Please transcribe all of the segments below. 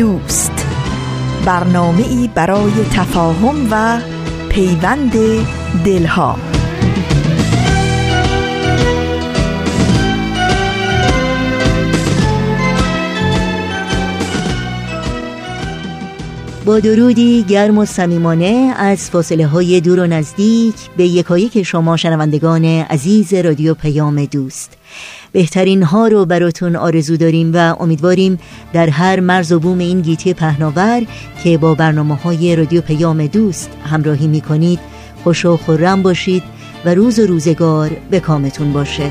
دوست. برنامه ای برای تفاهم و پیوند دلها. با درودی گرم و صمیمانه از فاصله های دور و نزدیک به یکایک شما شنوندگان عزیز رادیو پیام دوست. بهترین ها رو براتون آرزو داریم و امیدواریم در هر مرز و بوم این گیتی پهناور که با برنامه های رادیو پیام دوست همراهی می کنید خوش و خورم باشید و روز و روزگار به کامتون باشه.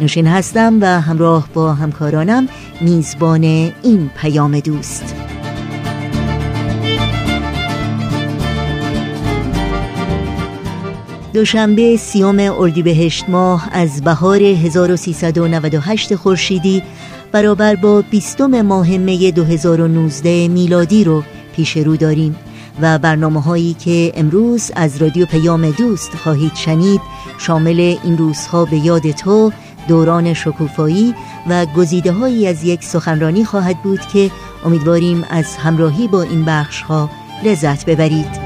نوشین هستم و همراه با همکارانم میزبان این پیام دوست. دوشنبه سیام اردیبهشت ماه از بهار 1398 خورشیدی برابر با بیستم ماه می 2019 میلادی رو پیش رو داریم و برنامه هایی که امروز از رادیو پیام دوست خواهید شنید شامل این روزها به یاد تو دوران شکوفایی و گزیده هایی از یک سخنرانی خواهد بود که امیدواریم از همراهی با این بخش ها لذت ببرید.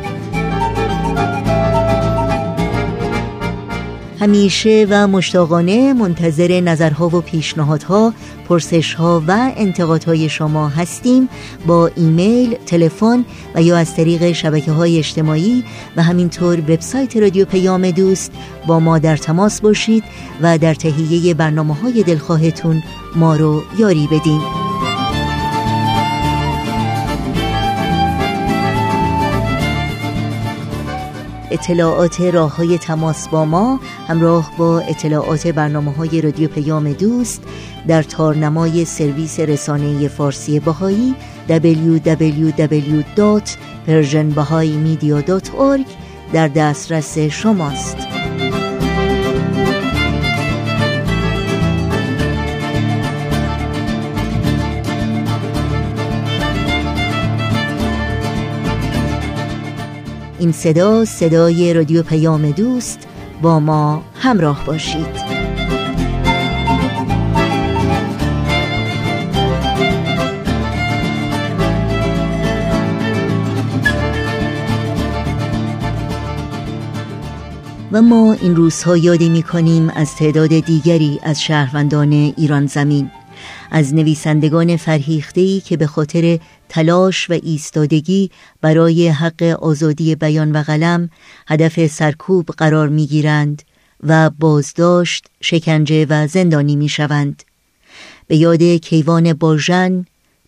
همیشه و مشتاقانه منتظر نظرها و پیشنهادها پرسشها و انتقادهای شما هستیم. با ایمیل، تلفن و یا از طریق شبکه های اجتماعی و همینطور وبسایت رادیو پیام دوست با ما در تماس باشید و در تهیه برنامه های دلخواهتون ما رو یاری بدین. اطلاعات راه های تماس با ما همراه با اطلاعات برنامه های رادیو پیام دوست در تارنمای سرویس رسانه فارسی باهایی www.persianbahaimedia.org در دسترس شماست. این صدا صدای رادیو پیام دوست با ما همراه باشید. و ما این روزها یادی می کنیم از تعداد دیگری از شهروندان ایران زمین. از نویسندگان فرهیخته‌ای که به خاطر تلاش و ایستادگی برای حق آزادی بیان و قلم هدف سرکوب قرار می‌گیرند و بازداشت، شکنجه و زندانی می‌شوند. به یاد کیوان باژن،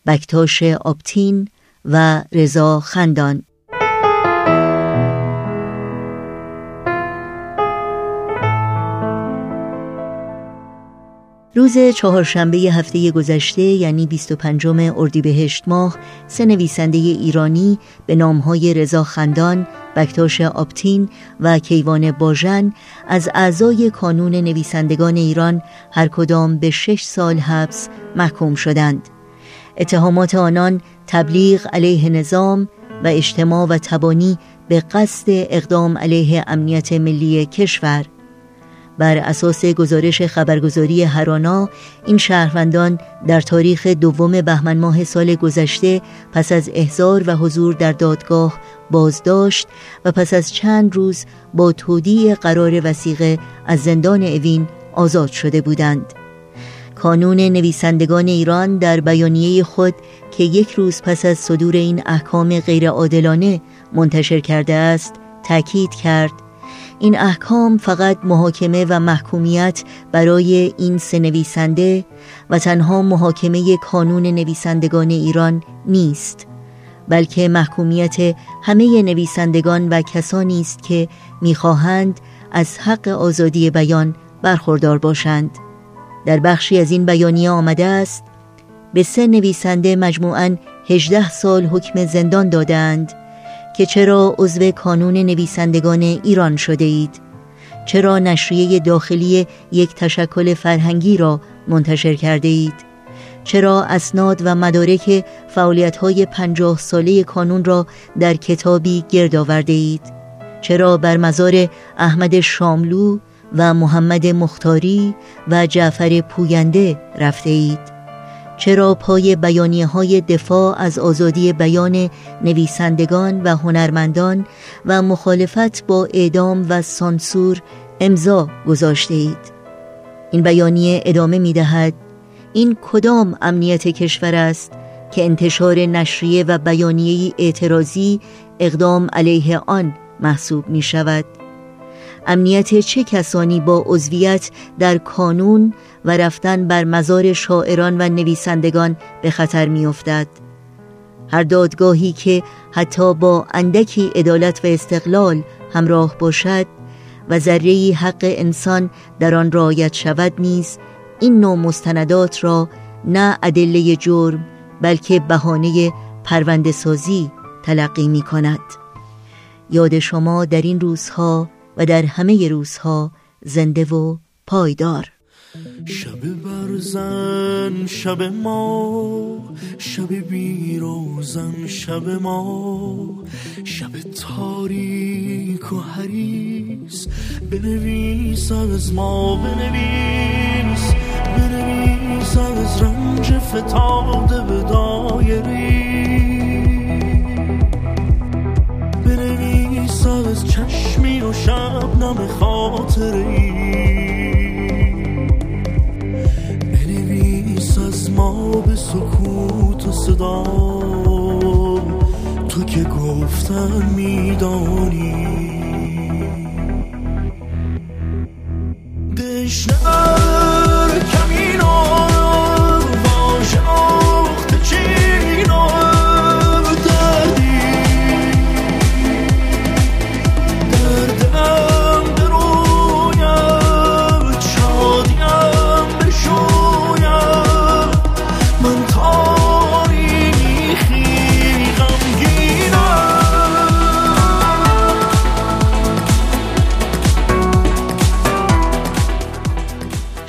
بکتاش آپتین و رضا خندان روز چهارشنبه هفته گذشته یعنی 25 اردیبهشت ماه سه نویسنده ایرانی به نامهای رضا خندان، بکتاش آپتین و کیوان باژن از اعضای کانون نویسندگان ایران هر کدام به شش سال حبس محکوم شدند. اتهامات آنان تبلیغ علیه نظام و اجتماع و تبانی به قصد اقدام علیه امنیت ملی کشور بر اساس گزارش خبرگزاری هرانا این شهروندان در تاریخ دوم بهمن ماه سال گذشته پس از احضار و حضور در دادگاه بازداشت و پس از چند روز با تودیع قرار وسیقه از زندان اوین آزاد شده بودند. کانون نویسندگان ایران در بیانیه خود که یک روز پس از صدور این احکام غیرعادلانه منتشر کرده است تاکید کرد این احکام فقط محاکمه و محکومیت برای این سه نویسنده و تنها محاکمه کانون نویسندگان ایران نیست بلکه محکومیت همه نویسندگان و کسانی است که می‌خواهند از حق آزادی بیان برخوردار باشند. در بخشی از این بیانیه آمده است به سه نویسنده مجموعاً 18 سال حکم زندان دادند که چرا عضو کانون نویسندگان ایران شده اید؟ چرا نشریه داخلی یک تشکل فرهنگی را منتشر کرده اید؟ چرا اسناد و مدارک فعالیت های پنجاه ساله کانون را در کتابی گرد آورده اید؟ چرا بر مزار احمد شاملو و محمد مختاری و جعفر پوینده رفته اید؟ چرا پای بیانیه های دفاع از آزادی بیان نویسندگان و هنرمندان و مخالفت با اعدام و سانسور امضا گذاشته اید؟ این بیانیه ادامه می دهد این کدام امنیت کشور است که انتشار نشریه و بیانیه اعتراضی اقدام علیه آن محسوب می شود امنیت چه کسانی با عضویت در کانون و رفتن بر مزار شاعران و نویسندگان به خطر میافتد. هر دادگاهی که حتی با اندکی عدالت و استقلال همراه باشد و ذره حق انسان در آن رعایت شود نیز این نوع مستندات را نه ادله جرم بلکه بهانه پرونده سازی تلقی می کند یاد شما در این روزها و در همه روزها زنده و پایدار. شب برزن شب ما. شب بیروزن شب ما. شب تاریک و حریس بنویس از ما بنویس. بنویس از رنج فتاده به دایری بنویس از چشمی و شبنم خاطری میدانی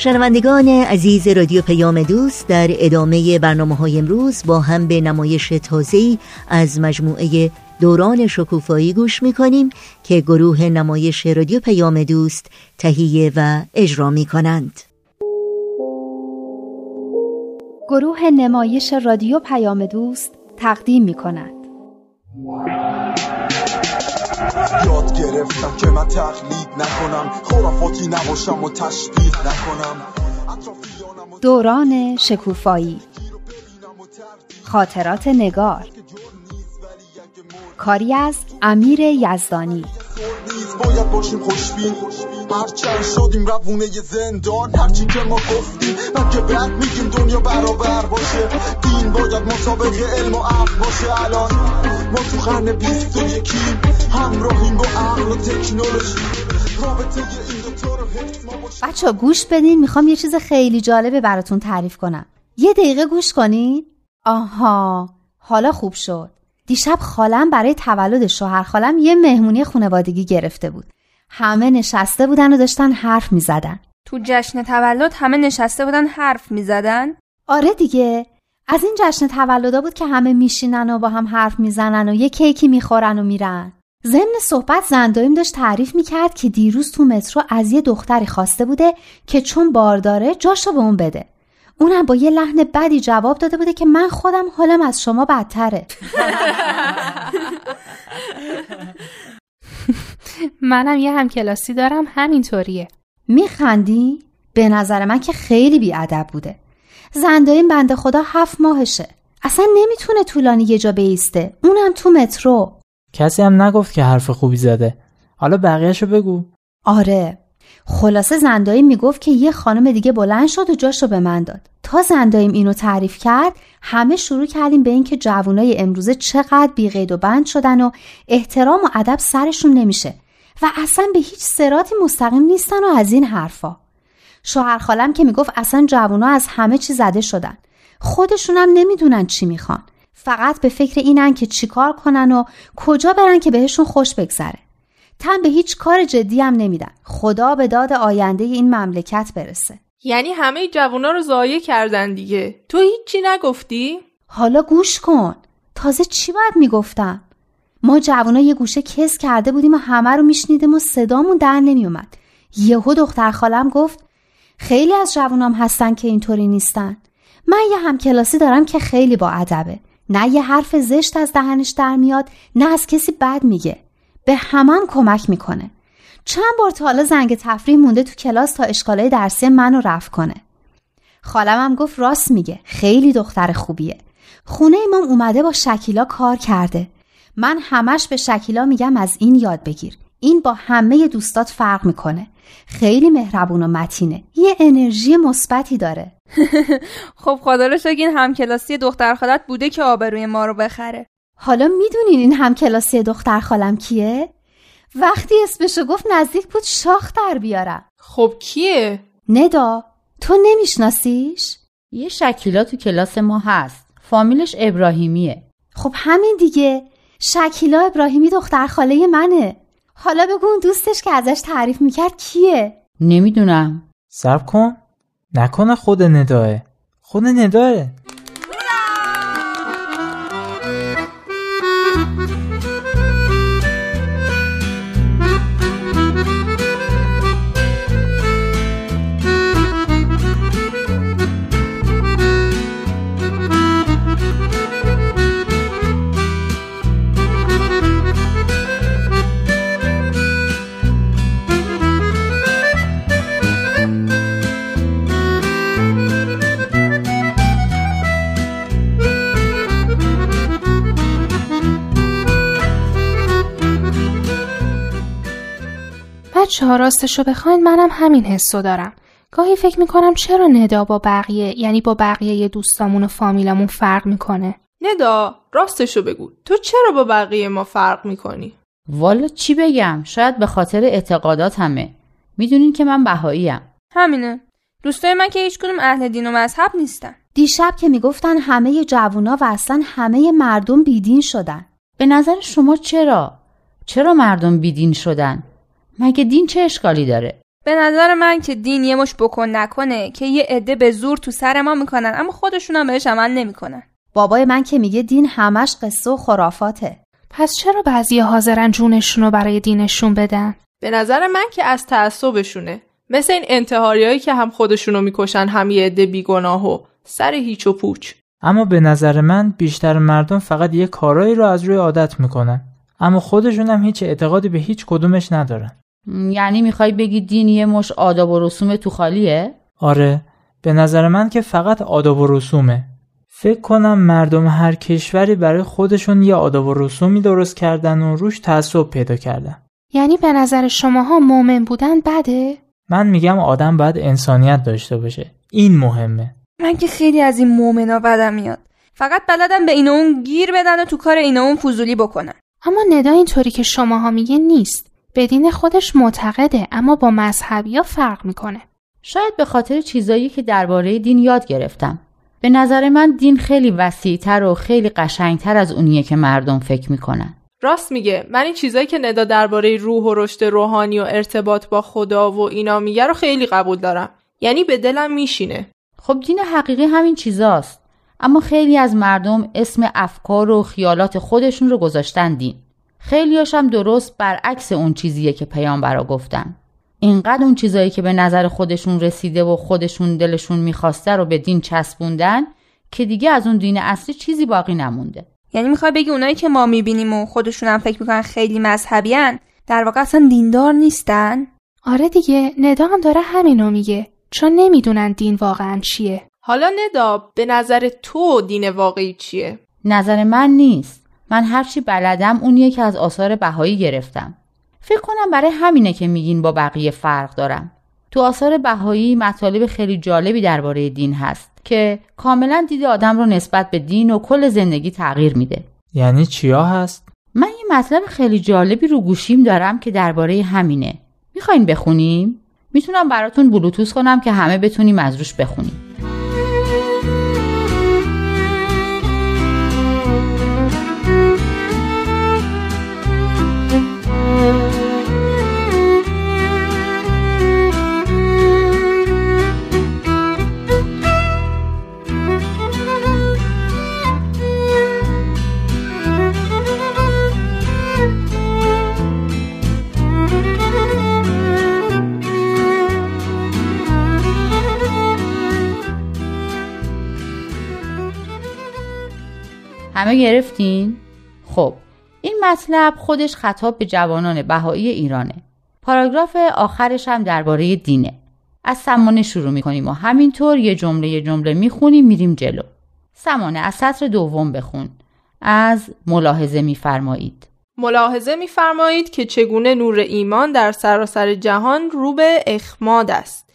شنوندگان عزیز رادیو پیام دوست در ادامه برنامه های امروز با هم به نمایش تازه‌ای از مجموعه دوران شکوفایی گوش می‌کنیم که گروه نمایش رادیو پیام دوست تهیه و اجرا می کنند. گروه نمایش رادیو پیام دوست تقدیم می کند. یاد گرفتم که من تقلید نکنم. خرافاتی نباشم و تشبیه نکنم. دوران شکوفایی. خاطرات نگار. کاری از امیر یزدانی. باید باشیم خوشبین. هرچند شدیم روونه زندان هرچی که ما گفتیم که بعد میگیم دنیا برابر باشه. دین باید مسابق علم و عقل باشه. الان ما تو قرن بیست و یکیم. همراهیم با عقل و تکنولوژی رابطه این دوتا رو بچه گوش بدین می‌خوام یه چیز خیلی جالبه براتون تعریف کنم. یه دقیقه گوش کنین. آها حالا خوب شد. دیشب خالم برای تولد شوهر خالم یه مهمونی خانوادگی گرفته بود. همه نشسته بودن و داشتن حرف می زدن. تو جشن تولد همه نشسته بودن حرف می زدن؟ آره دیگه. از این جشن تولدا بود که همه میشینن و با هم حرف می‌زنن و یه کیکی می‌خورن و میرن. ضمن صحبت زندایم داشت تعریف می‌کرد که دیروز تو مترو از یه دختری خواسته بوده که چون بار داره جاشو به اون بده. اونم با یه لحن بدی جواب داده بوده که من خودم حالم از شما بدتره. منم یه همکلاسی دارم همینطوریه. میخندی؟ به نظر من که خیلی بیادب بوده. زندایم بنده خدا هفت ماهشه. اصلا نمی‌تونه طولانی یه جا بیسته. اونم تو مترو. کسی هم نگفت که حرف خوبی زده. حالا بقیهشو بگو. آره. خلاصه زنداییم می‌گفت که یه خانم دیگه بلند شد و جاش به من داد. تا زنداییم اینو تعریف کرد همه شروع کردیم به اینکه جوانای امروزه چقدر بیقید و بند شدن و احترام و ادب سرشون نمیشه و اصلا به هیچ سراتی مستقیم نیستن و از این حرفا. شوهر خالم که می‌گفت اصلا جوونا از همه چی زده شدن. خودشونم نمی‌دونن چی می‌خوان. فقط به فکر اینن که چیکار کنن و کجا برن که بهشون خوش بگذره. تن به هیچ کار جدی هم نمیدن. خدا به داد آینده این مملکت برسه. یعنی همه جوونا رو ضایع کردن دیگه. تو هیچی نگفتی؟ حالا گوش کن. تازه چی باید می‌گفتم ما جوونا یه گوشه کس کرده بودیم و همه رو میشنیدیم و صدامون در نمیومد. یهو دختر خالم گفت خیلی از جوونام هستن که اینطوری نیستن. من یه همکلاسی دارم که خیلی با ادبه. نه یه حرف زشت از دهنش در میاد نه از کسی بد میگه. به همم کمک می‌کنه. چند بار تا حالا زنگ تفریح مونده تو کلاس تا اشکالای درسی منو رفع کنه. خالمم گفت راست میگه خیلی دختر خوبیه. خونه امام اومده با شکیلا کار کرده. من همش به شکیلا میگم از این یاد بگیر. این با همه دوستات فرق می‌کنه. خیلی مهربون و متینه. یه انرژی مثبتی داره. خب خدا رو شکر این همکلاسی دختر خالت بوده که آبروی ما رو بخره. حالا می‌دونین این همکلاسی دختر خالم کیه؟ وقتی اسمشو گفت نزدیک بود شاخ در بیارم. خب کیه؟ ندا تو نمیشناسیش؟ یه شکیلا تو کلاس ما هست. فامیلش ابراهیمیه. خب همین دیگه. شکیلا ابراهیمی دختر خاله منه. حالا بگو اون دوستش که ازش تعریف می‌کرد کیه؟ نمی‌دونم. صبر کن. نکنه خود نداه خود نداه بچه ها راستشو بخواین منم همین حسو دارم. گاهی فکر می‌کنم چرا ندا با بقیه یعنی با بقیه دوستامون و فامیلمون فرق می‌کنه. ندا راستشو بگو. تو چرا با بقیه ما فرق می‌کنی؟ والا چی بگم؟ شاید به خاطر اعتقادات همه. می‌دونین که من بهاییم. همینه. دوستای من که هیچ کدوم اهل دین و مذهب نیستن. دیشب که می‌گفتن همه جوونا و اصلا همه مردم بیدین شدن. به نظر شما چرا؟ چرا مردم بیدین شدن؟ مگه دین چه اشکالی داره؟ به نظر من که دین یه مش بکن نکنه که یه عده به زور تو سر ما می‌کنن اما خودشون هم بهش عمل نمی‌کنن. بابای من که میگه دین همش قصه و خرافاته. پس چرا بعضی حاضرن جونشون رو برای دینشون بدن؟ به نظر من که از تعصبشونه. مثل این انتحاریایی که هم خودشونو می‌کشن هم یه عده بیگناه و سر هیچ و پوچ. اما به نظر من بیشتر مردم فقط یه کارایی رو از روی عادت می‌کنن. اما خودشون هم هیچ اعتقادی به هیچ کدومش ندارن. یعنی می‌خوای بگی دین یه مش آداب و رسوم تو خالیه؟ آره به نظر من که فقط آداب و رسومه. فکر کنم مردم هر کشوری برای خودشون یه آداب و رسومی درست کردن و روش تعصب پیدا کردن. یعنی به نظر شماها مؤمن بودن بده؟ من میگم آدم باید انسانیت داشته باشه. این مهمه. من که خیلی از این مؤمنا بدم میاد. فقط بلدن به این و اون گیر بدن و تو کار این و اون فضولی بکنن. اما ندا اینطوری که شماها میگه نیست. به دین خودش معتقده اما با مذهبی ها فرق می‌کنه. شاید به خاطر چیزایی که درباره دین یاد گرفتم. به نظر من دین خیلی وسیعتر و خیلی قشنگتر از اونیه که مردم فکر می‌کنن. راست میگه. من این چیزایی که ندا درباره روح و رشد روحانی و ارتباط با خدا و اینا میگه رو خیلی قبول دارم. یعنی به دلم میشینه. خب دین حقیقی همین چیزاست. اما خیلی از مردم اسم افکار و خیالات خودشون رو گذاشتن دین. خیلیاش هم درست برعکس اون چیزیه که پیامبرا گفتن. اینقدر اون چیزایی که به نظر خودشون رسیده و خودشون دلشون می‌خواسته رو به دین چسبوندن که دیگه از اون دین اصلی چیزی باقی نمونده. یعنی می‌خوای بگی اونایی که ما می‌بینیم و خودشون هم فکر می‌کنن خیلی مذهبیان در واقع اصلا دیندار نیستن؟ آره دیگه ندا هم داره همینو میگه چون نمی‌دونن دین واقعا چیه. حالا ندا به نظر تو دین واقعی چیه؟ نظر من نیست. من هرچی بلدم اونیه که از آثار بهایی گرفتم. فکر کنم برای همینه که میگین با بقیه فرق دارم. تو آثار بهایی مطالب خیلی جالبی درباره دین هست که کاملا دید آدم رو نسبت به دین و کل زندگی تغییر میده. یعنی چیا هست؟ من یه مطلب خیلی جالبی رو گوشیم دارم که درباره همینه. می‌خواین بخونیم؟ می‌تونم براتون بلوتوس کنم که همه بتونیم از روش بخونیم. همه گرفتین؟ خب این مطلب خودش خطاب به جوانان بهایی ایرانه. پاراگراف آخرش هم درباره دینه. از سمانه شروع می‌کنیم و همینطور یه جمله یه جمله می‌خونیم میریم جلو. سمانه از سطر دوم بخون. از ملاحظه میفرمایید. ملاحظه میفرمایید که چگونه نور ایمان در سراسر جهان رو به اخماد است.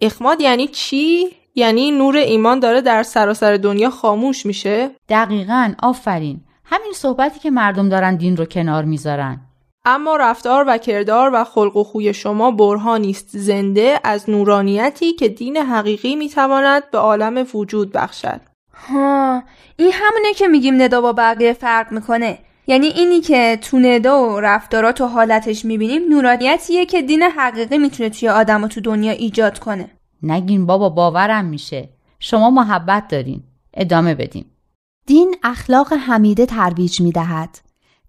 اخماد یعنی چی؟ یعنی نور ایمان داره در سراسر دنیا خاموش میشه؟ دقیقا آفرین. همین صحبتی که مردم دارن دین رو کنار می‌ذارن. اما رفتار و کردار و خلق و خوی شما برهانی است زنده از نورانیتی که دین حقیقی می‌تواند به عالم وجود بخشد. ها این همونه که میگیم ندا با بقیه فرق می‌کنه. یعنی اینی که تو ندا و رفتارات و حالتش می‌بینیم نورانیتیه که دین حقیقی می‌تونه توی آدم و تو دنیا ایجاد کنه. نگین بابا باورم میشه شما محبت دارین ادامه بدین دین اخلاق حمیده ترویج می دهد.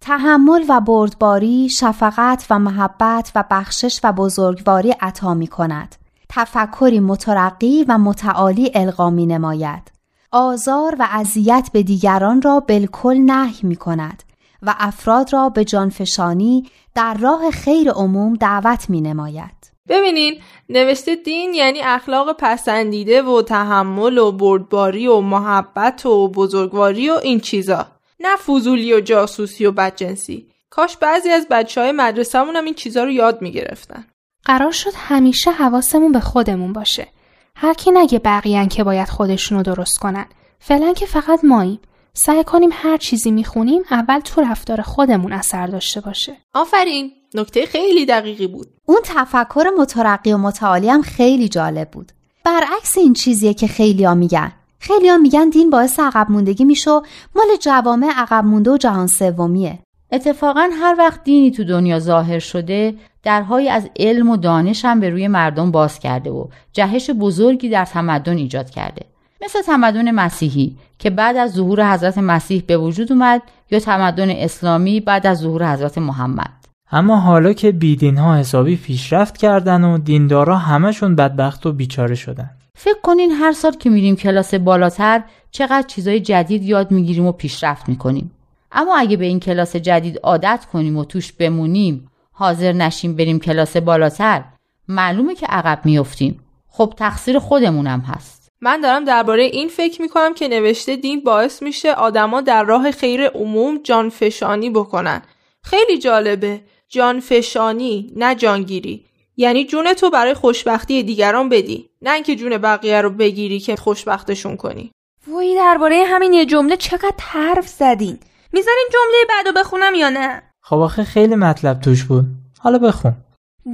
تحمل و بردباری، شفقت و محبت و بخشش و بزرگواری عطا می کند. تفکری مترقی و متعالی القا می نماید. آزار و اذیت به دیگران را بالکل نهی می کند و افراد را به جانفشانی در راه خیر عموم دعوت می نماید. ببینین نوشته دین یعنی اخلاق پسندیده و تحمل و بردباری و محبت و بزرگواری و این چیزا. نه فضولی و جاسوسی و بدجنسی. کاش بعضی از بچه های مدرسهمون هم این چیزا رو یاد می‌گرفتن. قرار شد همیشه حواسمون به خودمون باشه. هر کی نگه بقیهن که باید خودشونو درست کنن. فعلا که فقط ماییم. سعی کنیم هر چیزی می‌خونیم اول تو رفتار خودمون اثر داشته باشه. آفرین! نکته خیلی دقیقی بود. اون تفکر مترقی و متعالی هم خیلی جالب بود. برعکس این چیزیه که خیلیا میگن. خیلیا میگن دین باعث عقب موندگی میشه مال جوامع عقب مونده و جهان سومیه. اتفاقا هر وقت دینی تو دنیا ظاهر شده درهایی از علم و دانش هم به روی مردم باز کرده و جهش بزرگی در تمدن ایجاد کرده. مثل تمدن مسیحی که بعد از ظهور حضرت مسیح به وجود اومد یا تمدن اسلامی بعد از ظهور حضرت محمد. اما حالا که بیدین ها حسابی پیشرفت کردن و دیندارا همشون بدبخت و بیچاره شدن. فکر کنین هر سال که میریم کلاس بالاتر چقدر چیزای جدید یاد می‌گیریم و پیشرفت می‌کنیم. اما اگه به این کلاس جدید عادت کنیم و توش بمونیم حاضر نشیم بریم کلاس بالاتر معلومه که عقب میفتیم خب تقصیر خودمونم هست. من دارم درباره این فکر می‌کنم که نوشته دین باعث میشه آدما در راه خیر عموم جانفشانی بکنن. خیلی جالبه. جانفشانی نه جانگیری. یعنی جون تو برای خوشبختی دیگران بدی نه اینکه جون بقیه رو بگیری که خوشبختشون کنی. وای درباره همین یه جمله چقدر حرف زدین. می‌ذارین جمله بعدو بخونم یا نه؟ خب آخه خیلی مطلب توش بود. حالا بخون.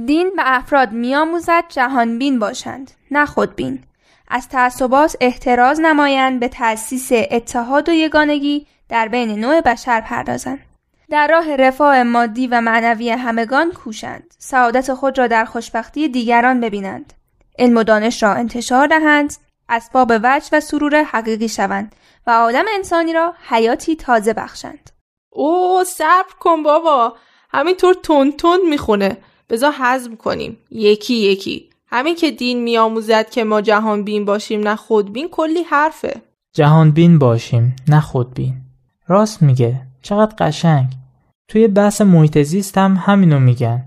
دین به افراد میآموزد جهانبین باشند نه خودبین. از تعصبات احتراز نمایند به تأسیس اتحاد و یگانگی در بین نوع بشر پردازند. در راه رفاه مادی و معنوی همگان کوشند. سعادت خود را در خوشبختی دیگران ببینند. علم و دانش را انتشار دهند. اسباب وجه و سرور حقیقی شوند و عالم انسانی را حیاتی تازه بخشند. او صبر کن بابا. همینطور تون تون می‌خونه. بذار حزم کنیم. یکی یکی. همین که دین میآموزد که ما جهان بین باشیم نه خودبین کلی حرفه. جهان بین باشیم نه خودبین. راست میگه. چقدر قشنگ. توی بحث محیط زیست هم همینو میگن.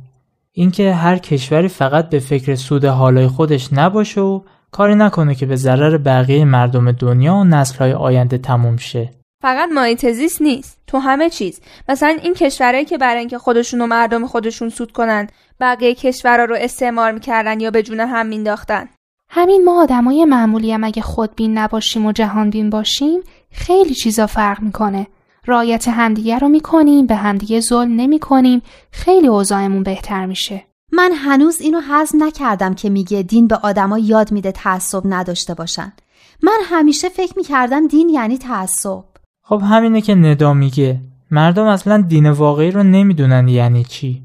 اینکه هر کشوری فقط به فکر سود حالای خودش نباشه و کاری نکنه که به ضرر بقیه مردم دنیا و نسلهای آینده تموم شه. فقط محیط زیست نیست تو همه چیز. مثلا این کشورهایی که برای اینکه خودشون و مردم خودشون سود کنن بقیه کشورها رو استعمار می‌کردن یا به جون هم مینداختن همین ما آدمای معمولی هم اگه خودبین نباشیم و جهانبین باشیم خیلی چیزا فرق می‌کنه. رایت همدیگه رو می‌کنیم به همدیگه ظلم نمی‌کنیم. خیلی اوضاعمون بهتر میشه. من هنوز اینو هضم نکردم که میگه دین به آدما یاد میده تعصب نداشته باشن. من همیشه فکر می‌کردم دین یعنی تعصب. خب همینه که ندا میگه. مردم اصلا دین واقعی رو نمی‌دونن یعنی چی.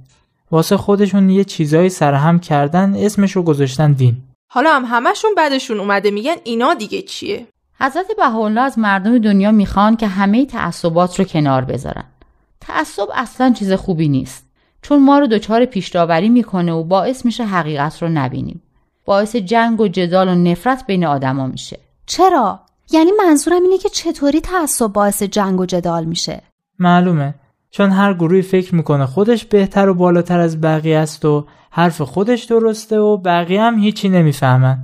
واسه خودشون یه چیزایی سرهم کردن اسمش رو گذاشتن دین. حالا هم همشون بعدشون اومده میگن اینا دیگه چیه؟ حضرت بهاءالله از مردم دنیا می‌خوان که همه تعصبات رو کنار بذارن. تعصب اصلا چیز خوبی نیست چون ما رو دچار پیشداوری می‌کنه و باعث میشه حقیقت رو نبینیم. باعث جنگ و جدال و نفرت بین آدما میشه. چرا؟ یعنی منظورم اینه که چطوری تعصب باعث جنگ و جدال میشه؟ معلومه. چون هر گروهی فکر می‌کنه خودش بهتر و بالاتر از بقیه است و حرف خودش درسته و بقیه هم هیچی نمی‌فهمن.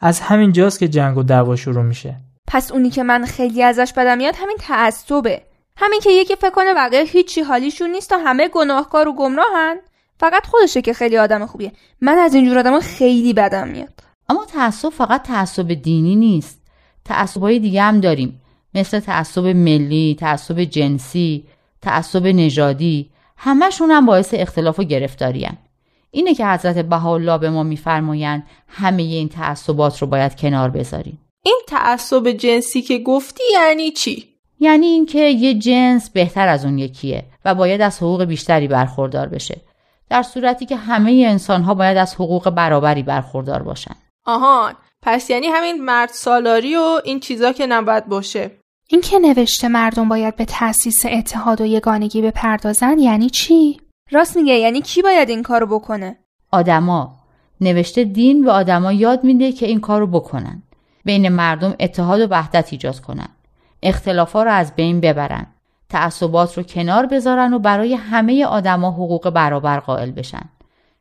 از همین جاست که جنگ و دعوا شروع میشه. پس اونی که من خیلی ازش بدم میاد همین تعصبه. همین که یکی فکر کنه بقیه هیچی حالیشون نیست و همه گناهکار و گمراهن. فقط خودشه که خیلی آدم خوبیه. من از اینجور آدم خیلی بدم میاد. اما تعصب فقط تعصب دینی نیست. تعصبهای دیگه هم داریم. مثل تعصب ملی، تعصب جنسی، تعصب نژادی. همشون هم باعث اختلاف و گرفتاری اینه که حضرت بهاءالله به ما میفرمایند همه این تعصبات رو باید کنار بذاریم. این تعصب جنسی که گفتی یعنی چی؟ یعنی اینکه یه جنس بهتر از اون یکیه و باید از حقوق بیشتری برخوردار بشه. در صورتی که همه انسان ها باید از حقوق برابری برخوردار باشن. آهان پس یعنی همین مرد سالاری و این چیزا که نباید باشه. این که نوشته مردم باید به تأسیس اتحاد و یگانگی بپردازن یعنی چی؟ راست میگه یعنی کی باید این کارو بکنه؟ آدما. نوشته دین به آدما یاد میده که این کارو بکنن. بین مردم اتحاد و وحدت ایجاد کنن اختلافا رو از بین ببرن تعصبات رو کنار بذارن و برای همه آدما حقوق برابر قائل بشن.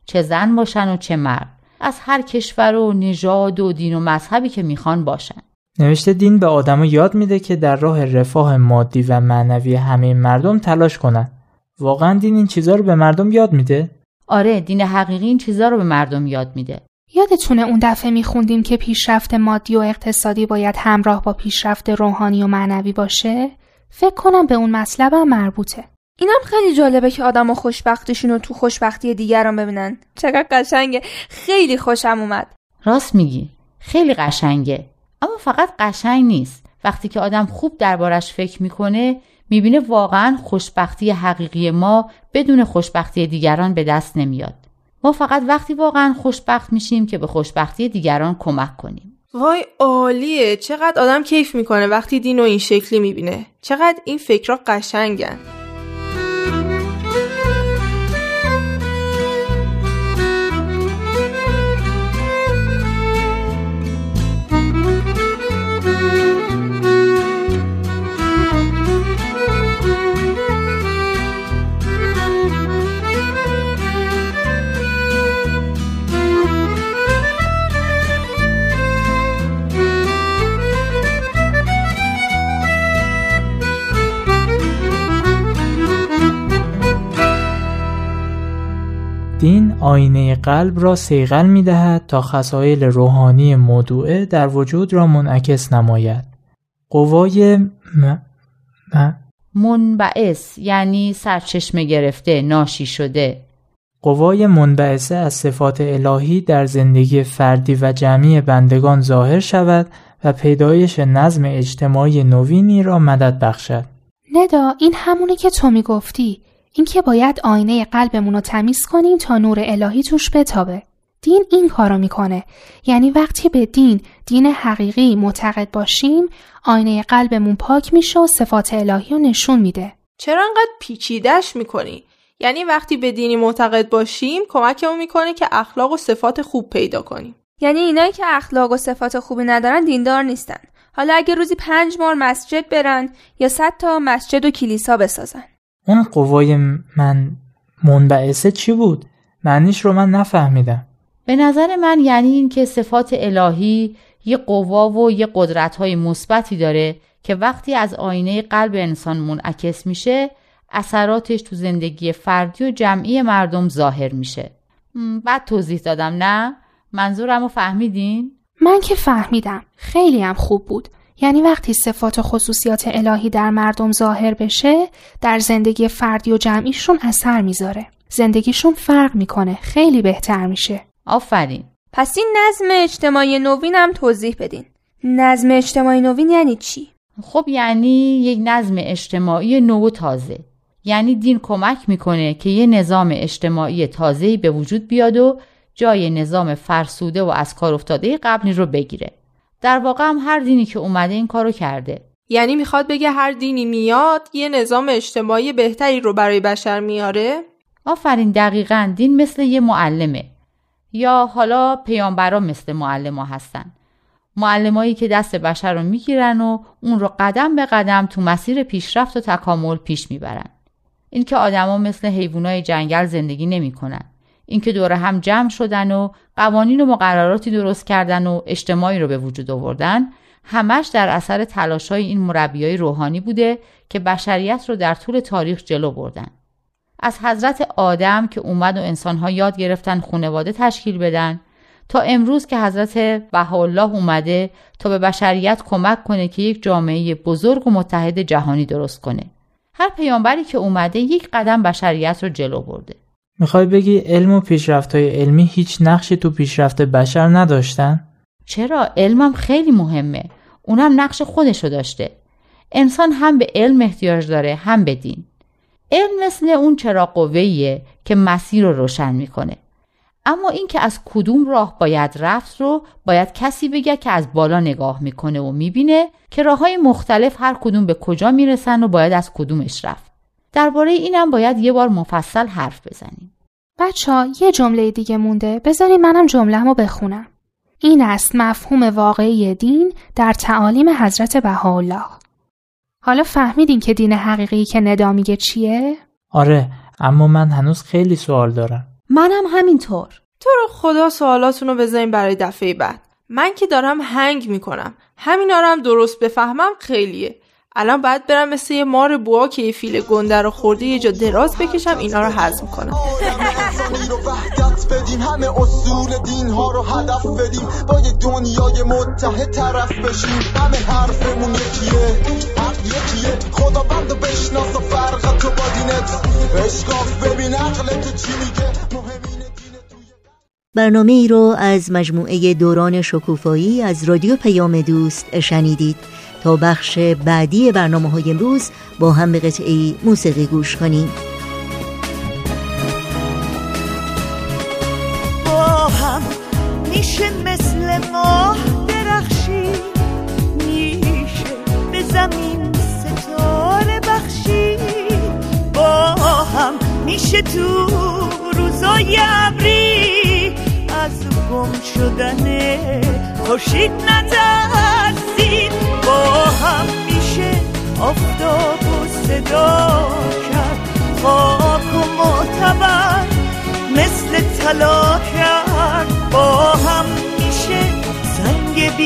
چه زن باشن و چه مرد. از هر کشور و نژاد و دین و مذهبی که می‌خوان باشن. نوشته دین به آدما یاد میده که در راه رفاه مادی و معنوی همه مردم تلاش کنن واقعا دین این چیزها رو به مردم یاد میده؟ آره دین حقیقی این چیزها رو به مردم یاد میده. یادتونه اون دفعه میخوندیم که پیشرفت مادی و اقتصادی باید همراه با پیشرفت روحانی و معنوی باشه؟ فکر کنم به اون مطلبم مربوطه. اینم خیلی جالبه که آدم و خوشبختشون رو تو خوشبختی دیگران ببینن. چقدر قشنگه. خیلی خوشم اومد. راست میگی. خیلی قشنگه. اما فقط قشنگ نیست. وقتی که آدم خوب دربارش فکر می‌کنه می‌بینه واقعا خوشبختی حقیقی ما بدون خوشبختی دیگران به دست نمیاد. ما فقط وقتی واقعا خوشبخت میشیم که به خوشبختی دیگران کمک کنیم. وای عالیه چقدر آدم کیف می‌کنه وقتی دین این شکلی می‌بینه چقدر این فکرها قشنگن دین آینه قلب را سیغل می دهد تا خصایل روحانی موضوعه در وجود را منعکس نماید. قوای م... م... منبعث یعنی سرچشمه گرفته ناشی شده قوای منبعثه از صفات الهی در زندگی فردی و جمعی بندگان ظاهر شود و پیدایش نظم اجتماعی نوینی را مدد بخشد. ندا این همونه که تو می‌گفتی اینکه باید آینه قلبمون رو تمیز کنیم تا نور الهی توش بتابه. دین این کارو می‌کنه. یعنی وقتی به دین دین حقیقی معتقد باشیم آینه قلبمون پاک میشه و صفات الهی رو نشون میده. چرا انقدر پیچیدش می‌کنی؟ یعنی وقتی به دینی معتقد باشیم کمکمون می‌کنه که اخلاق و صفات خوب پیدا کنیم. یعنی اینایی که اخلاق و صفات خوبی ندارن دیندار نیستن. حالا اگه روزی پنج بار مسجد برن یا صد تا مسجد و کلیسا بسازن. اون قوای من منبعثه چی بود؟ معنیش رو من نفهمیدم به نظر من یعنی این که صفات الهی یه قوا و یه قدرت های مثبتی داره که وقتی از آینه قلب انسان منعکس میشه اثراتش تو زندگی فردی و جمعی مردم ظاهر میشه بعد توضیح دادم نه؟ منظورم رو فهمیدین؟ من که فهمیدم خیلی هم خوب بود یعنی وقتی صفات و خصوصیات الهی در مردم ظاهر بشه در زندگی فردی و جمعیشون اثر می‌ذاره. زندگیشون فرق می‌کنه خیلی بهتر میشه. آفرین. پس این نظم اجتماعی نوین هم توضیح بدین. نظم اجتماعی نوین یعنی چی؟ خب یعنی یک نظم اجتماعی نو و تازه. یعنی دین کمک می‌کنه که یه نظام اجتماعی تازه‌ای به وجود بیاد و جای نظام فرسوده و از کار افتاده قبلی رو بگیره. در واقع هم هر دینی که اومده این کارو کرده. یعنی می‌خواد بگه هر دینی میاد یه نظام اجتماعی بهتری رو برای بشر میاره؟ آفرین دقیقا. دین مثل یه معلمه. یا حالا پیامبرا مثل معلم ها هستن. معلمایی که دست بشر رو می‌گیرن و اون رو قدم به قدم تو مسیر پیشرفت و تکامل پیش می‌برن. اینکه آدما مثل حیوانای جنگل زندگی نمی‌کنن. اینکه دور هم جمع شدن و قوانین و مقرراتی درست کردن و اجتماعی رو به وجود آوردن همش در اثر تلاشای این مربیای روحانی بوده که بشریت رو در طول تاریخ جلو بردن. از حضرت آدم که اومد و انسانها یاد گرفتن خانواده تشکیل بدن تا امروز که حضرت بهاءالله اومده تا به بشریت کمک کنه که یک جامعه بزرگ و متحد جهانی درست کنه. هر پیامبری که اومده یک قدم بشریت رو جلو برده. می‌خوای بگی علم و پیشرفت های علمی هیچ نقشی تو پیشرفت بشر نداشتن؟ چرا؟ علمم خیلی مهمه. اونم نقش خودشو داشته. انسان هم به علم احتیاج داره هم به دین. علم مثل اون چراغ قوهیه که مسیر رو روشن می‌کنه. اما اینکه از کدوم راه باید رفت رو باید کسی بگه که از بالا نگاه می‌کنه و می‌بینه که راه های مختلف هر کدوم به کجا می‌رسن و باید از کدومش رفت. درباره اینم باید یه بار مفصل حرف بزنیم. بچه ها یه جمله دیگه مونده. بذارین منم جمله بخونم. این است مفهوم واقعی دین در تعالیم حضرت بهاءالله. حالا فهمیدین که دین حقیقی که ندا میگه چیه؟ آره اما من هنوز خیلی سوال دارم. منم همینطور. تو رو خدا سوالاتونو بذارین برای دفعه بعد. من که دارم هنگ می‌کنم. همینا رو هم درست بفهمم خیلیه. الان باید برم مثل یه مار بوا که یه فیل گنده رو خورده یه جا دراز بکشم اینا رو هضم کنم. بدیم همه اصول دین ها رو هدف بدیم با یه دنیای متحد طرف بشیم همه حرفمون یکیه حق یکیه خدا بند و بشناس و فرق تو با دینت اشکاف ببین عقلت چی میگه مهمینه برنامه ای رو از مجموعه دوران شکوفایی از رادیو پیام دوست شنیدید. تا بخش بعدی برنامه های امروز با هم به قطعی موسیقی گوش کنیم. با هم میشه مثل ماه درخشی میشه به زمین ستاره بخشی با هم میشه تو روزای ابری. از گم شدن خوشید نترسید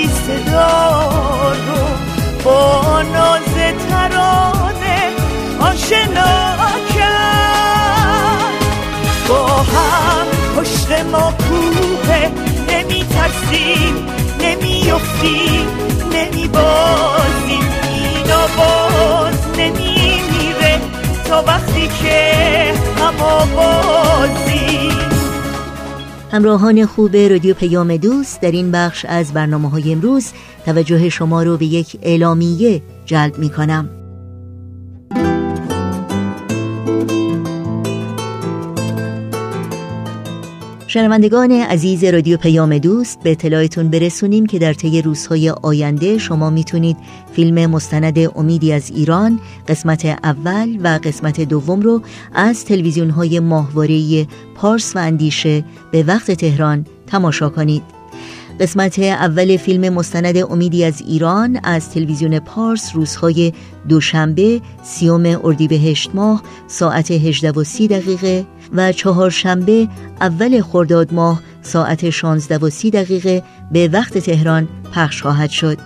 بی صدا رو. با ناز ترانه آشنا کرد. با هم پشت ما کوه نمی ترسیم نمی افتیم نمی بازیم. اینا باز نمی میره تا وقتی که هم بازیم. همراهان خوب رادیو پیام دوست در این بخش از برنامه های امروز توجه شما رو به یک اعلامیه جلب می کنم شنوندگان عزیز رادیو پیام دوست به اطلاعتون برسونیم که در طی روزهای آینده شما می‌تونید فیلم مستند امیدی از ایران قسمت اول و قسمت دوم رو از تلویزیون های ماهواره پارس و اندیشه به وقت تهران تماشا کنید. قسمت اول فیلم مستند امیدی از ایران از تلویزیون پارس روزهای دوشنبه سیوم اردیبهشت ماه ساعت 18 و 30 دقیقه. و چهارشنبه اول خرداد ماه ساعت 16 و 30 دقیقه به وقت تهران پخش خواهد شد.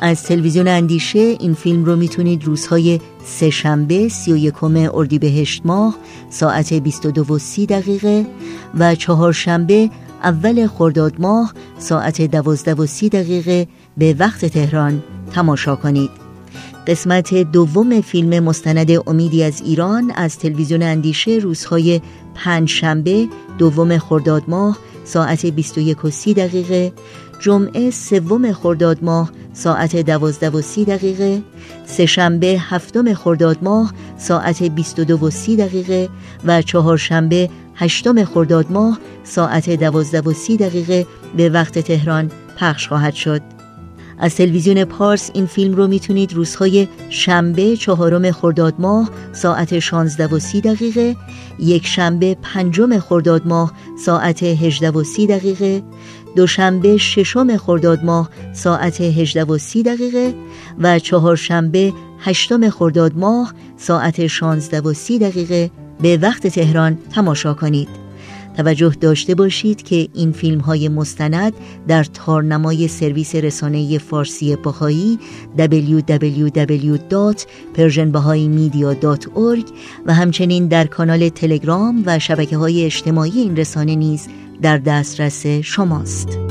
از تلویزیون اندیشه این فیلم رو می‌تونید روزهای سه شنبه سی و یکم اردیبهشت ماه ساعت 22 و سی دقیقه و چهارشنبه اول خرداد ماه ساعت دوازده و سی دقیقه به وقت تهران تماشا کنید. قسمت دوم فیلم مستند امیدی از ایران از تلویزیون اندیشه روزهای پنج شنبه دوم خرداد ماه ساعت 21 و سی دقیقه جمعه سوم خرداد ماه ساعت دوازده و سی دقیقه سهشنبه هفتم خرداد ماه ساعت 22 و سی دقیقه و چهارشنبه هشتم خرداد ماه ساعت دوازده و سی دقیقه. به وقت تهران پخش خواهد شد. از تلویزیون پارس این فیلم رو می‌تونید روزهای شنبه چهارم خرداد ماه ساعت 16 و 30 دقیقه یک شنبه پنجم خرداد ماه ساعت 18 و 30 دقیقه دوشنبه ششم خرداد ماه ساعت 18 و 30 دقیقه و چهارشنبه هشتم خرداد ماه ساعت 16 و 30 دقیقه. به وقت تهران تماشا کنید. توجه داشته باشید که این فیلم های مستند در تارنمای سرویس رسانه فارسی باهایی www.persianbahaimedia.org و همچنین در کانال تلگرام و شبکه های اجتماعی این رسانه نیز در دسترس شماست.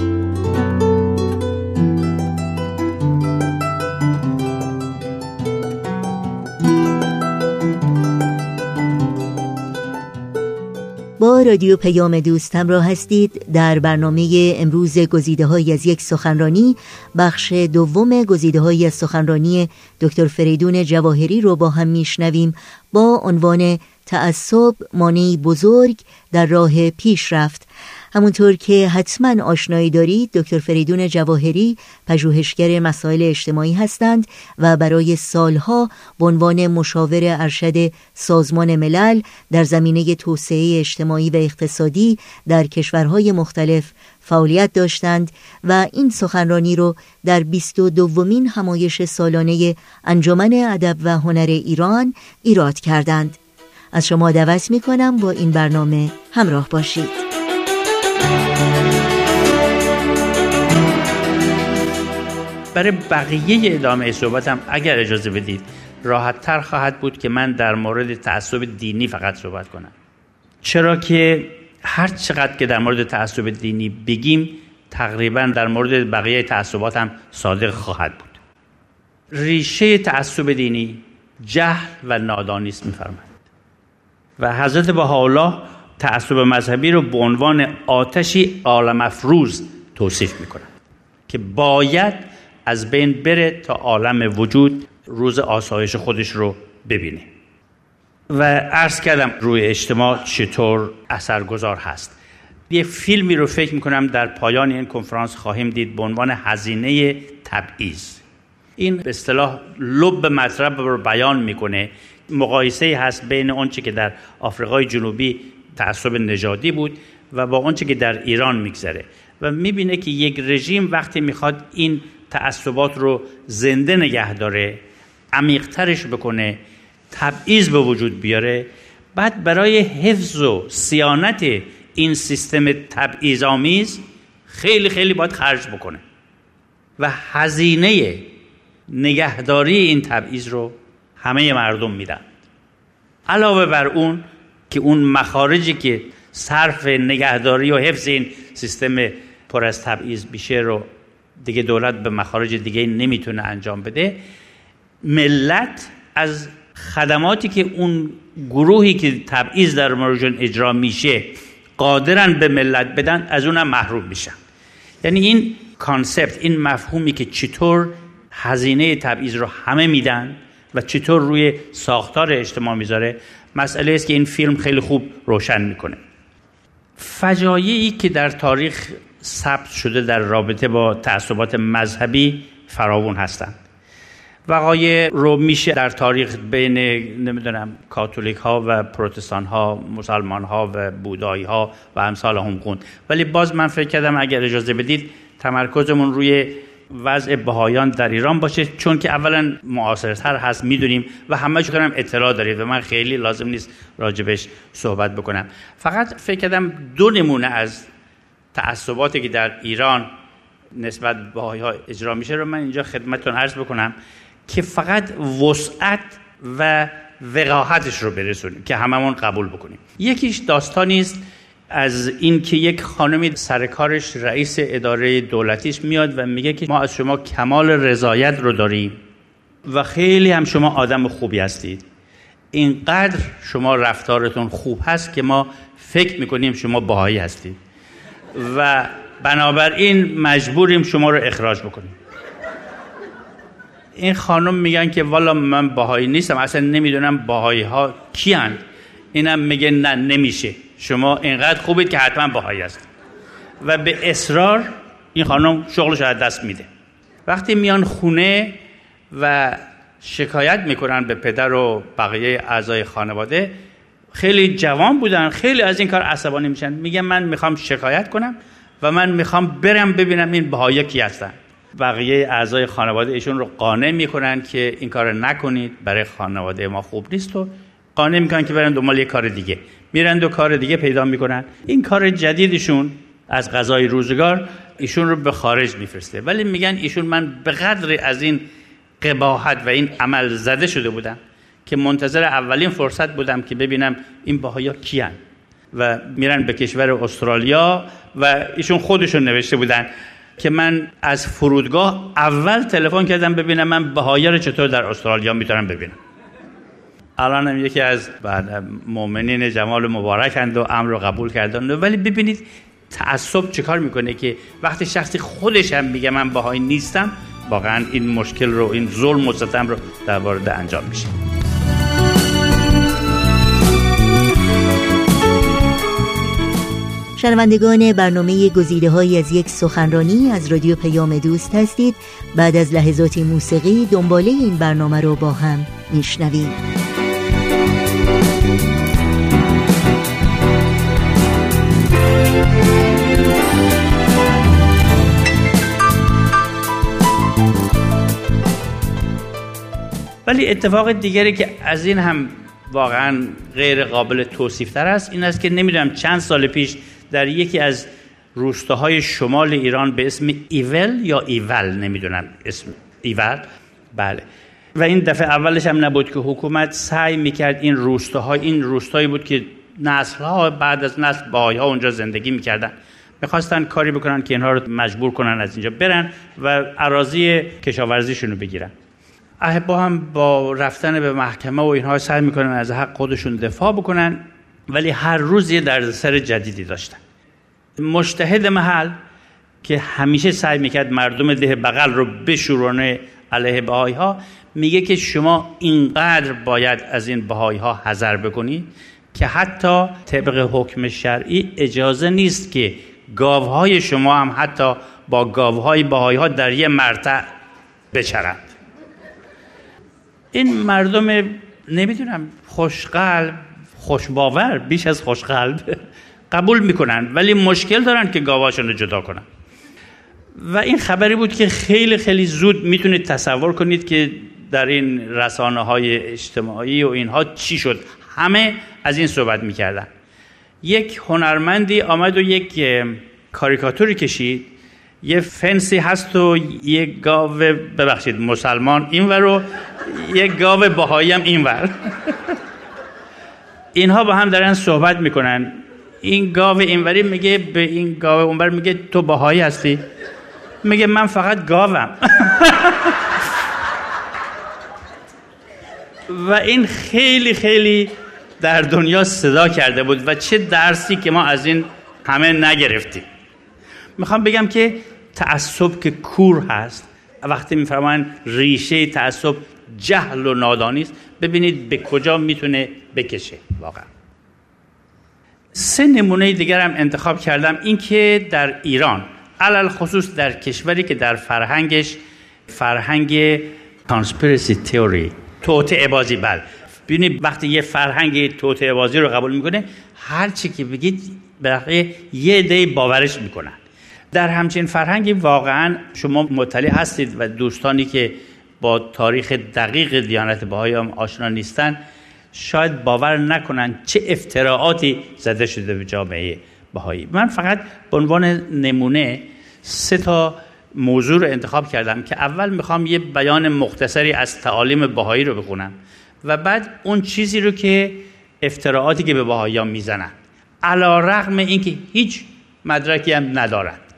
رادیو پیام دوست همراه هستید. در برنامه امروز گزیده های از یک سخنرانی بخش دوم گزیده های از سخنرانی دکتر فریدون جواهری رو با هم میشنویم. با عنوان تعصب مانعی بزرگ در راه پیشرفت. همونطور که حتما آشنایی دارید دکتر فریدون جواهری پژوهشگر مسائل اجتماعی هستند و برای سالها به عنوان مشاور ارشد سازمان ملل در زمینه توسعه اجتماعی و اقتصادی در کشورهای مختلف فعالیت داشتند و این سخنرانی رو در بیست و دومین همایش سالانه انجمن ادب و هنر ایران ایراد کردند. از شما دعوت می کنم با این برنامه همراه باشید. برای بقیه ادامه صحبتم اگر اجازه بدید راحت تر خواهد بود که من در مورد تعصب دینی فقط صحبت کنم. چرا که هر چقدر که در مورد تعصب دینی بگیم تقریبا در مورد بقیه تعصبات هم صادق خواهد بود. ریشه تعصب دینی جهل و نادانی است میفرمایند و حضرت بهاءالله تعصب مذهبی رو به عنوان آتشی عالم افروز توصیف می‌کنن که باید از بین بره تا عالم وجود روز آسایش خودش رو ببینه. و عرض کردم روی اجتماع چطور اثرگذار هست. یه فیلمی رو فکر می‌کنم در پایان این کنفرانس خواهیم دید به عنوان هزینه تبعیض. این به اصطلاح لب مطلب رو بیان می‌کنه. مقایسه هست بین آنچه که در آفریقای جنوبی تعصب نژادی بود و با آنچه که در ایران میگذره. و می‌بینه که یک رژیم وقتی می‌خواد این تعصبات رو زنده نگه داره عمیقترش بکنه تبعیض به وجود بیاره بعد برای حفظ و سیانت این سیستم تبعیض آمیز خیلی خیلی باید خرج بکنه. و هزینه نگهداری این تبعیض رو همه مردم میدن. علاوه بر اون که اون مخارجی که صرف نگهداری و حفظ این سیستم پر از تبعیض بیشه رو دیگه دولت به مخارج دیگه نمی‌تونه انجام بده. ملت از خدماتی که اون گروهی که تبعیض در موردشون اجرا میشه قادرن به ملت بدن از اونم محروم میشن. یعنی این کانسپت این مفهومی که چطور هزینه تبعیض رو همه میدن و چطور روی ساختار اجتماع می‌ذاره مسئله است که این فیلم خیلی خوب روشن می‌کنه. فجایعی که در تاریخ ثبت شده در رابطه با تعصبات مذهبی فراوون هستند. وقایع رو میشه در تاریخ بین نمی‌دونم کاتولیک ها و پروتستان ها مسلمان ها و بودایی ها و امثال هم خوند. ولی باز من فکر کردم اگر اجازه بدید تمرکزمون روی وضع بهایان در ایران باشه چون که اولا معاصرتر هست می‌دونیم و همه کنم اطلاع دارید و من خیلی لازم نیست راجبش صحبت بکنم. فقط فکر کردم دو نمونه از تعصباتی که در ایران نسبت به ها اجرا میشه رو من اینجا خدمتتون عرض بکنم که فقط وسعت و وقاحتش رو برسونیم که هممون قبول بکنیم. یکیش داستانی است از اینکه یک خانمی سرکارش رئیس اداره دولتیش میاد و میگه که ما از شما کمال رضایت رو داریم و خیلی هم شما آدم خوبی هستید. اینقدر شما رفتارتون خوب هست که ما فکر می‌کنیم شما باهایی هستید. و بنابراین مجبوریم شما رو اخراج بکنیم. این خانم میگن که والا من باهایی نیستم اصلا نمی‌دونم باهایی ها کیان اینم میگه نه نمیشه. شما اینقدر خوبید که حتما باهایی هست و به اصرار این خانم شغلش از دست میده. وقتی میان خونه و شکایت می‌کنن به پدر و بقیه اعضای خانواده خیلی جوان بودن خیلی از این کار عصبانی میشن. میگه من می‌خوام شکایت کنم و من می‌خوام برم ببینم این بهایی کی هستن. بقیه اعضای خانواده ایشون رو قانع می‌کنن که این کار نکنید. برای خانواده ما خوب نیست و قانع می‌کنن که برن دنبال یه کار دیگه. میرن دو کار دیگه پیدا می‌کنن. این کار جدیدشون از غذای روزگار ایشون رو به خارج میفرسته. ولی میگن ایشون من به قدر از این قباحت و این عمل زده شده بودم که منتظر اولین فرصت بودم که ببینم این باهایا کیان. و میرن به کشور استرالیا و ایشون خودشون نوشته بودن که من از فرودگاه اول تلفن کردم ببینم من بهایا رو چطور در استرالیا می‌تونم ببینم. الان هم یکی از مؤمنین جمال مبارکند و امر رو قبول کردن ولی ببینید تعصب چیکار می‌کنه که وقتی شخصی خودش هم میگه من بهایی نیستم واقعا این مشکل رو این ظلم و ستم رو در وارد انجام میشه. شنوندگان برنامه گزیده های از یک سخنرانی از رادیو پیام دوست هستید. بعد از لحظات موسیقی دنباله این برنامه رو با هم میشنوید ولی اتفاق دیگری که از این هم واقعا غیر قابل توصیف تر است این است که نمی‌دونم چند سال پیش در یکی از روستاهای شمال ایران به اسم ایول یا ایول نمی‌دونم اسم ایول بله. و این دفعه اولش هم نبود که حکومت سعی می‌کرد این روستاها این روستایی بود که نسلها بعد از نسل باهای ها اونجا زندگی می‌کردن. می‌خواستن کاری بکنن که اینها رو مجبور کنن از اینجا برن و عراضی کشاورزیشون رو بگیرن. احبا هم با رفتن به محکمه و اینها سعی می‌کنن از حق خودشون دفاع بکنن ولی هر روز یه دردسر جدیدی داشتن. مشتهد محل که همیشه سعی می‌کرد مردم ده بغل رو بشورانه علیه بهایی ها میگه که شما اینقدر باید از این بهایی ها حذر بکنید که حتی طبق حکم شرعی اجازه نیست که گاوهای شما هم حتی با گاوهای بهایی ها در یه مرتع بچرند. این مردم نمی‌دونم خوشقلب خوشباور بیش از خوشقلب قبول می‌کنن ولی مشکل دارن که گاواشون رو جدا کنن. و این خبری بود که خیلی خیلی زود می‌تونید تصور کنید که در این رسانه های اجتماعی و اینها چی شد. همه از این صحبت می‌کردن. یک هنرمندی آمد و یک کاریکاتوری کشید. یه فنسی هست و یه گاو ببخشید مسلمان اینور رو یه گاو بهایی هم اینور. اینها با هم دارن صحبت می‌کنن. این گاو اینوری میگه به این گاو اونور میگه تو باهایی هستی. میگه من فقط گاوم. و این خیلی خیلی در دنیا صدا کرده بود و چه درسی که ما از این همه نگرفتیم. می‌خوام بگم که تعصب که کور هست. وقتی میفرمان ریشه تعصب جهل و نادانی است ببینید به کجا می‌تونه بکشه. واقعا. سه نمونه دیگر هم انتخاب کردم. اینکه در ایران علل خصوص در کشوری که در فرهنگش فرهنگ کانسپیرسی تئوری توطعه بازی بل ببینید وقتی یه فرهنگ توطعه بازی رو قبول می‌کنه هر چی که بگید بقیه یه دی باورش می‌کنن. در همچین فرهنگی واقعا شما مطلع هستید و دوستانی که با تاریخ دقیق دیانت بهایی هم آشنا نیستن شاید باور نکنن چه افتراعاتی زده شده به جامعه بهایی. من فقط به عنوان نمونه سه تا موضوع رو انتخاب کردم که اول می‌خوام یه بیان مختصری از تعالیم بهایی رو بخونم و بعد اون چیزی رو که افتراعاتی که به بهاییان می‌زنن علا رغم اینکه هیچ مدرکی هم ندارند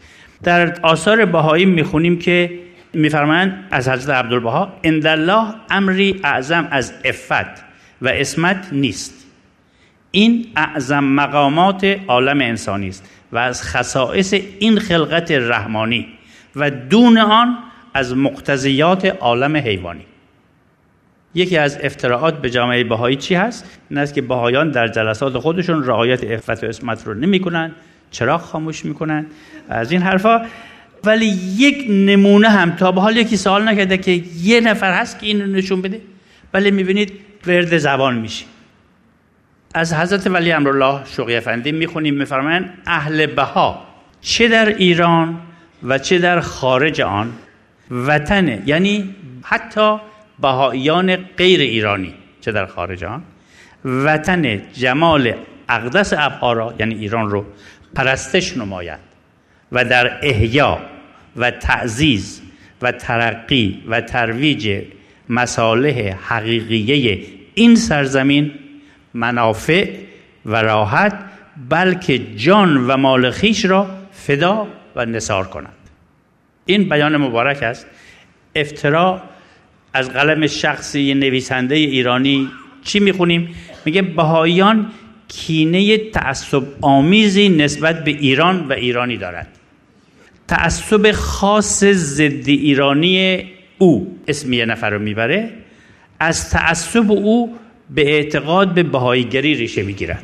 در آثار بهایی می‌خونیم که میفرمایند از حضرت عبدالبها ان الله امری اعظم از افت و اسمت نیست. این اعظم مقامات عالم انسانی است و از خصائص این خلقت رحمانی و دون آن از مقتضیات عالم حیوانی. یکی از افتراعات به جامعه بهایی چی هست؟ این است که بهایان در جلسات خودشون رعایت افت و اسمت رو نمی‌کنن. چرا خاموش می‌کنن. از این حرفا. ولی یک نمونه هم تا به حال یکی سوال نکرده که یه نفر هست که اینو نشون بده. ولی می‌بینید ورد زبان میشه. از حضرت ولی امرالله شوقی افندی می‌خونیم میفرمایند اهل بها چه در ایران و چه در خارج آن وطن یعنی حتی بهاییان غیر ایرانی چه در خارج آن وطن جمال اقدس ابها یعنی ایران رو پرستش نماید و در احیا و تعزیز و ترقی و ترویج مصالح حقیقیه این سرزمین منافع و راحت بلکه جان و مال خیش را فدا و نصار کنند این بیان مبارک است افترا از قلم شخصی نویسنده ایرانی چی می‌خونیم؟ میگه بهاییان کینه تعصب آمیزی نسبت به ایران و ایرانی دارد. تعصب خاص ضد ایرانی او اسم یه نفر رو می‌بره. از تعصب او به اعتقاد به بهاییگری ریشه می‌گیرد.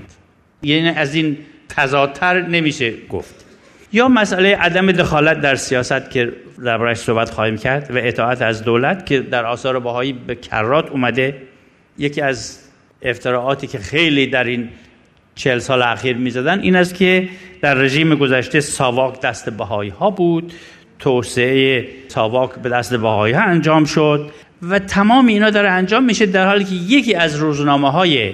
یعنی از این تضادتر نمیشه گفت. یا مسئله عدم دخالت در سیاست که دربارش صحبت خواهیم کرد و اطاعت از دولت که در آثار بهایی به کرات اومده یکی از افتراعاتی که خیلی در این چهل سال اخیر می‌زدن این است که در رژیم گذشته ساواک دست بهایی ها بود. توسعه ساواک به دست بهایی ها انجام شد و تمام اینا داره انجام میشه در حالی که یکی از روزنامه های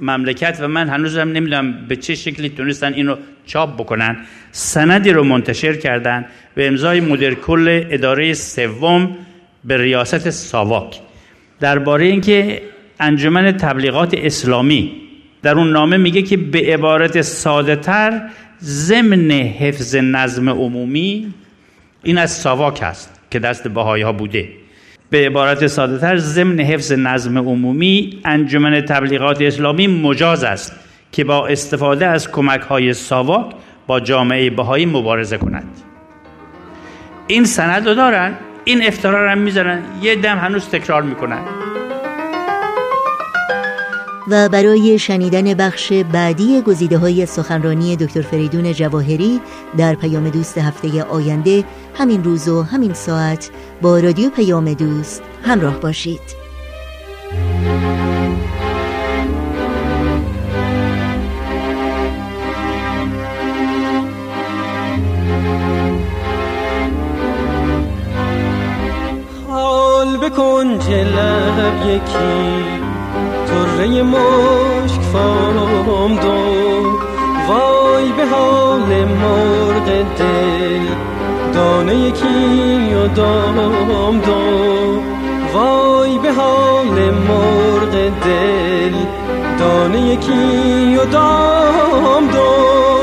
مملکت و من هنوزم نمی‌دونم به چه شکلی تونستن اینو چاپ بکنن سندی رو منتشر کردن به امضای مدیر کل اداره سوم به ریاست ساواک. درباره اینکه انجمن تبلیغات اسلامی در اون نامه میگه که به عبارت ساده تر ضمن حفظ نظم عمومی این از ساواک هست که دست بهایی ها بوده. به عبارت ساده تر ضمن حفظ نظم عمومی انجمن تبلیغات اسلامی مجاز است که با استفاده از کمک های ساواک با جامعه بهایی مبارزه کند. این سند رو دارن این افترار هم می‌زنن یه دم هنوز تکرار می‌کنن. و برای شنیدن بخش بعدی گزیده های سخنرانی دکتر فریدون جواهری در پیام دوست هفته آینده همین روز و همین ساعت با رادیو پیام دوست همراه باشید. حال بکن لب یکی. طره مشک فام دو وای به حال مرغ دل. دانه یکی و دام دو وای به حال مرغ دل. دانه یکی و دام دو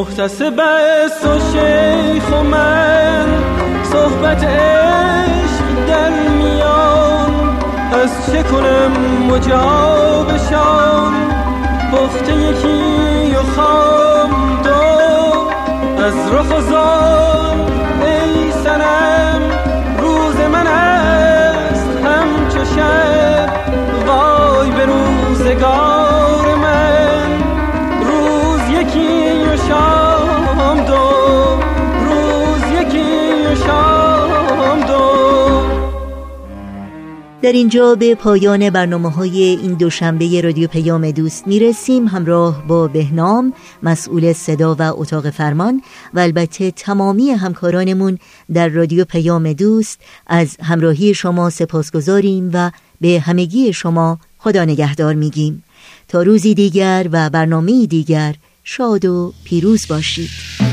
محتسب است و شیخ و من. صحبت عشق در میان. از چه کنم مجابشان پخته یکی و خام دو. از رخ و زان ای سنم روز من است همچو شب. وای به روزگار. در اینجا به پایان برنامه های این دوشنبه رادیو پیام دوست می‌رسیم. همراه با بهنام مسئول صدا و اتاق فرمان و البته تمامی همکارانمون در رادیو پیام دوست. از همراهی شما سپاسگزاریم و به همگی شما خدا نگهدار میگیم. تا روزی دیگر و برنامه دیگر شاد و پیروز باشید.